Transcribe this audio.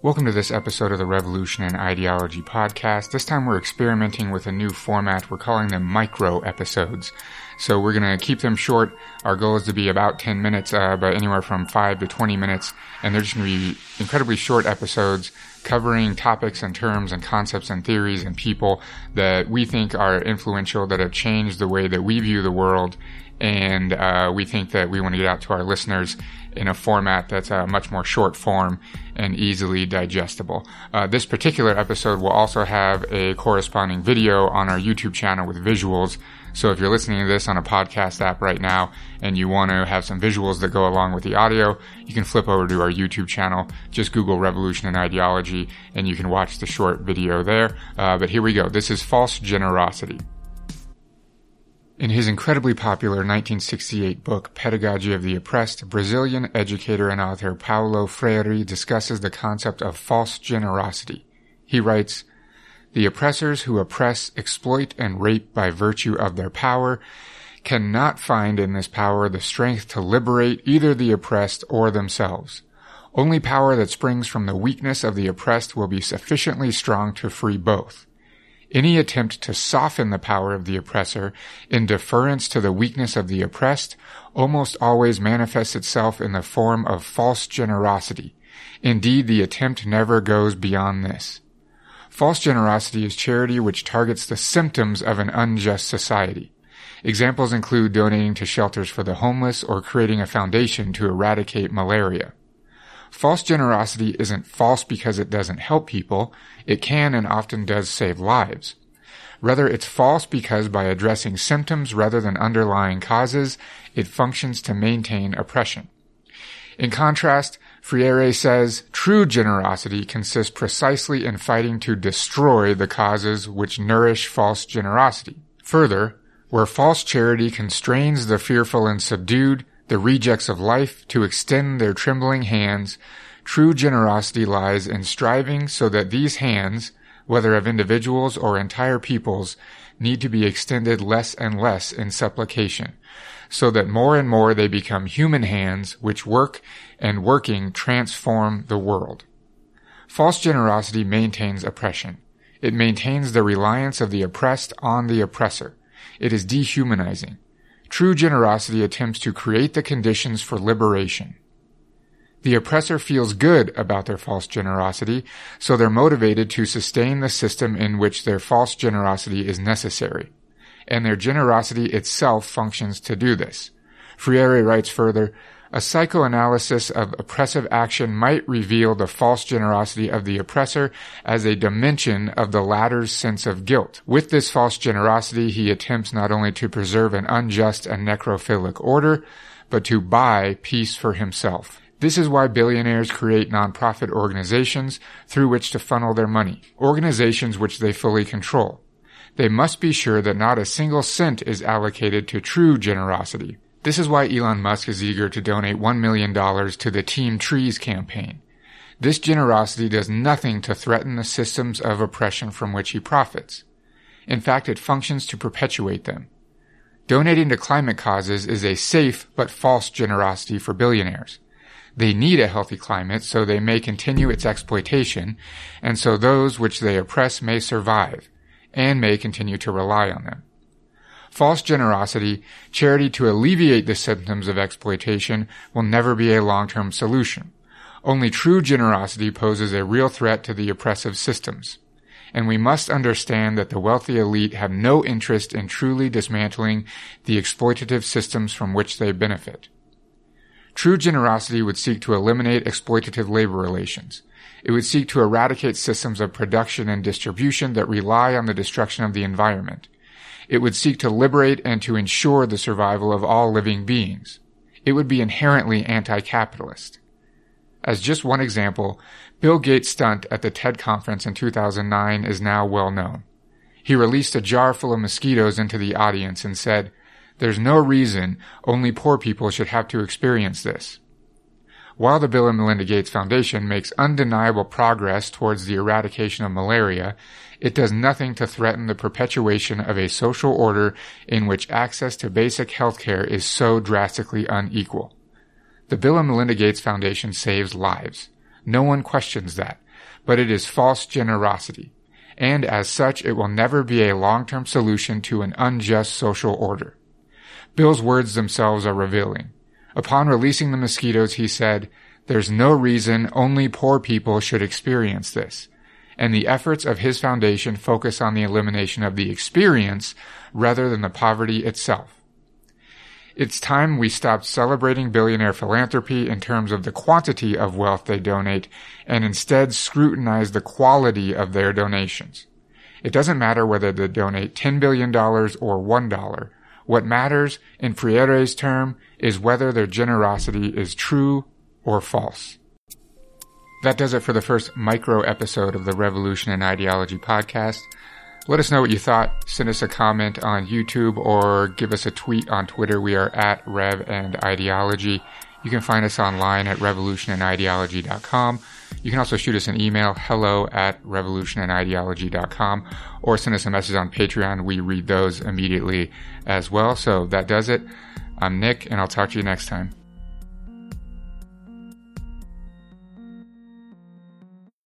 Welcome to this episode of the Revolution and Ideology podcast. This time we're experimenting with a new format. We're calling them micro episodes. So we're going to keep them short. Our goal is to be about 10 minutes, uh, but anywhere from 5 to 20 minutes. And they're just going to be incredibly short episodes covering topics and terms and concepts and theories and people that we think are influential, that have changed the way that we view the world. And uh, we think that we want to get out to our listeners in a format that's a much more short form and easily digestible. Uh, this particular episode will also have a corresponding video on our YouTube channel with visuals. So if you're listening to this on a podcast app right now and you want to have some visuals that go along with the audio, you can flip over to our YouTube channel. Just Google Revolution and Ideology and you can watch the short video there. Uh, but here we go. This is false generosity. In his incredibly popular 1968 book, Pedagogy of the Oppressed, Brazilian educator and author Paulo Freire discusses the concept of false generosity. He writes, The oppressors who oppress, exploit, and rape by virtue of their power cannot find in this power the strength to liberate either the oppressed or themselves. Only power that springs from the weakness of the oppressed will be sufficiently strong to free both. Any attempt to soften the power of the oppressor in deference to the weakness of the oppressed almost always manifests itself in the form of false generosity. Indeed, the attempt never goes beyond this. False generosity is charity which targets the symptoms of an unjust society. Examples include donating to shelters for the homeless or creating a foundation to eradicate malaria. False generosity isn't false because it doesn't help people. It can and often does save lives. Rather, it's false because by addressing symptoms rather than underlying causes, it functions to maintain oppression. In contrast, Freire says true generosity consists precisely in fighting to destroy the causes which nourish false generosity. Further, where false charity constrains the fearful and subdued, the rejects of life to extend their trembling hands, true generosity lies in striving so that these hands, whether of individuals or entire peoples, need to be extended less and less in supplication, so that more and more they become human hands which work and working transform the world. False generosity maintains oppression. It maintains the reliance of the oppressed on the oppressor. It is dehumanizing. True generosity attempts to create the conditions for liberation. The oppressor feels good about their false generosity, so they're motivated to sustain the system in which their false generosity is necessary. And their generosity itself functions to do this. Freire writes further, a psychoanalysis of oppressive action might reveal the false generosity of the oppressor as a dimension of the latter's sense of guilt. With this false generosity, he attempts not only to preserve an unjust and necrophilic order, but to buy peace for himself. This is why billionaires create nonprofit organizations through which to funnel their money, organizations which they fully control. They must be sure that not a single cent is allocated to true generosity. This is why Elon Musk is eager to donate $1 million to the Team Trees campaign. This generosity does nothing to threaten the systems of oppression from which he profits. In fact, it functions to perpetuate them. Donating to climate causes is a safe but false generosity for billionaires. They need a healthy climate so they may continue its exploitation, and so those which they oppress may survive, and may continue to rely on them. False generosity, charity to alleviate the symptoms of exploitation, will never be a long-term solution. Only true generosity poses a real threat to the oppressive systems. And we must understand that the wealthy elite have no interest in truly dismantling the exploitative systems from which they benefit. True generosity would seek to eliminate exploitative labor relations. It would seek to eradicate systems of production and distribution that rely on the destruction of the environment. It would seek to liberate and to ensure the survival of all living beings. It would be inherently anti-capitalist. As just one example, Bill Gates' stunt at the TED conference in 2009 is now well known. He released a jar full of mosquitoes into the audience and said, There's no reason only poor people should have to experience this. While the Bill and Melinda Gates Foundation makes undeniable progress towards the eradication of malaria, it does nothing to threaten the perpetuation of a social order in which access to basic health care is so drastically unequal. The Bill and Melinda Gates Foundation saves lives. No one questions that. but it is false generosity. And as such, it will never be a long-term solution to an unjust social order. Bill's words themselves are revealing. Upon releasing the mosquitoes, he said, there's no reason only poor people should experience this. And the efforts of his foundation focus on the elimination of the experience rather than the poverty itself. It's time we stopped celebrating billionaire philanthropy in terms of the quantity of wealth they donate and instead scrutinize the quality of their donations. It doesn't matter whether they donate $10 billion or $1. What matters, in Freire's term, is whether their generosity is true or false. That does it for the first micro episode of the Revolution and Ideology podcast. Let us know what you thought. Send us a comment on YouTube or give us a tweet on Twitter. We are at Rev and Ideology. You can find us online at revolutionandideology.com. You can also shoot us an email, hello at revolutionandideology.com, or send us a message on Patreon. We read those immediately as well. So that does it. I'm Nick, and I'll talk to you next time.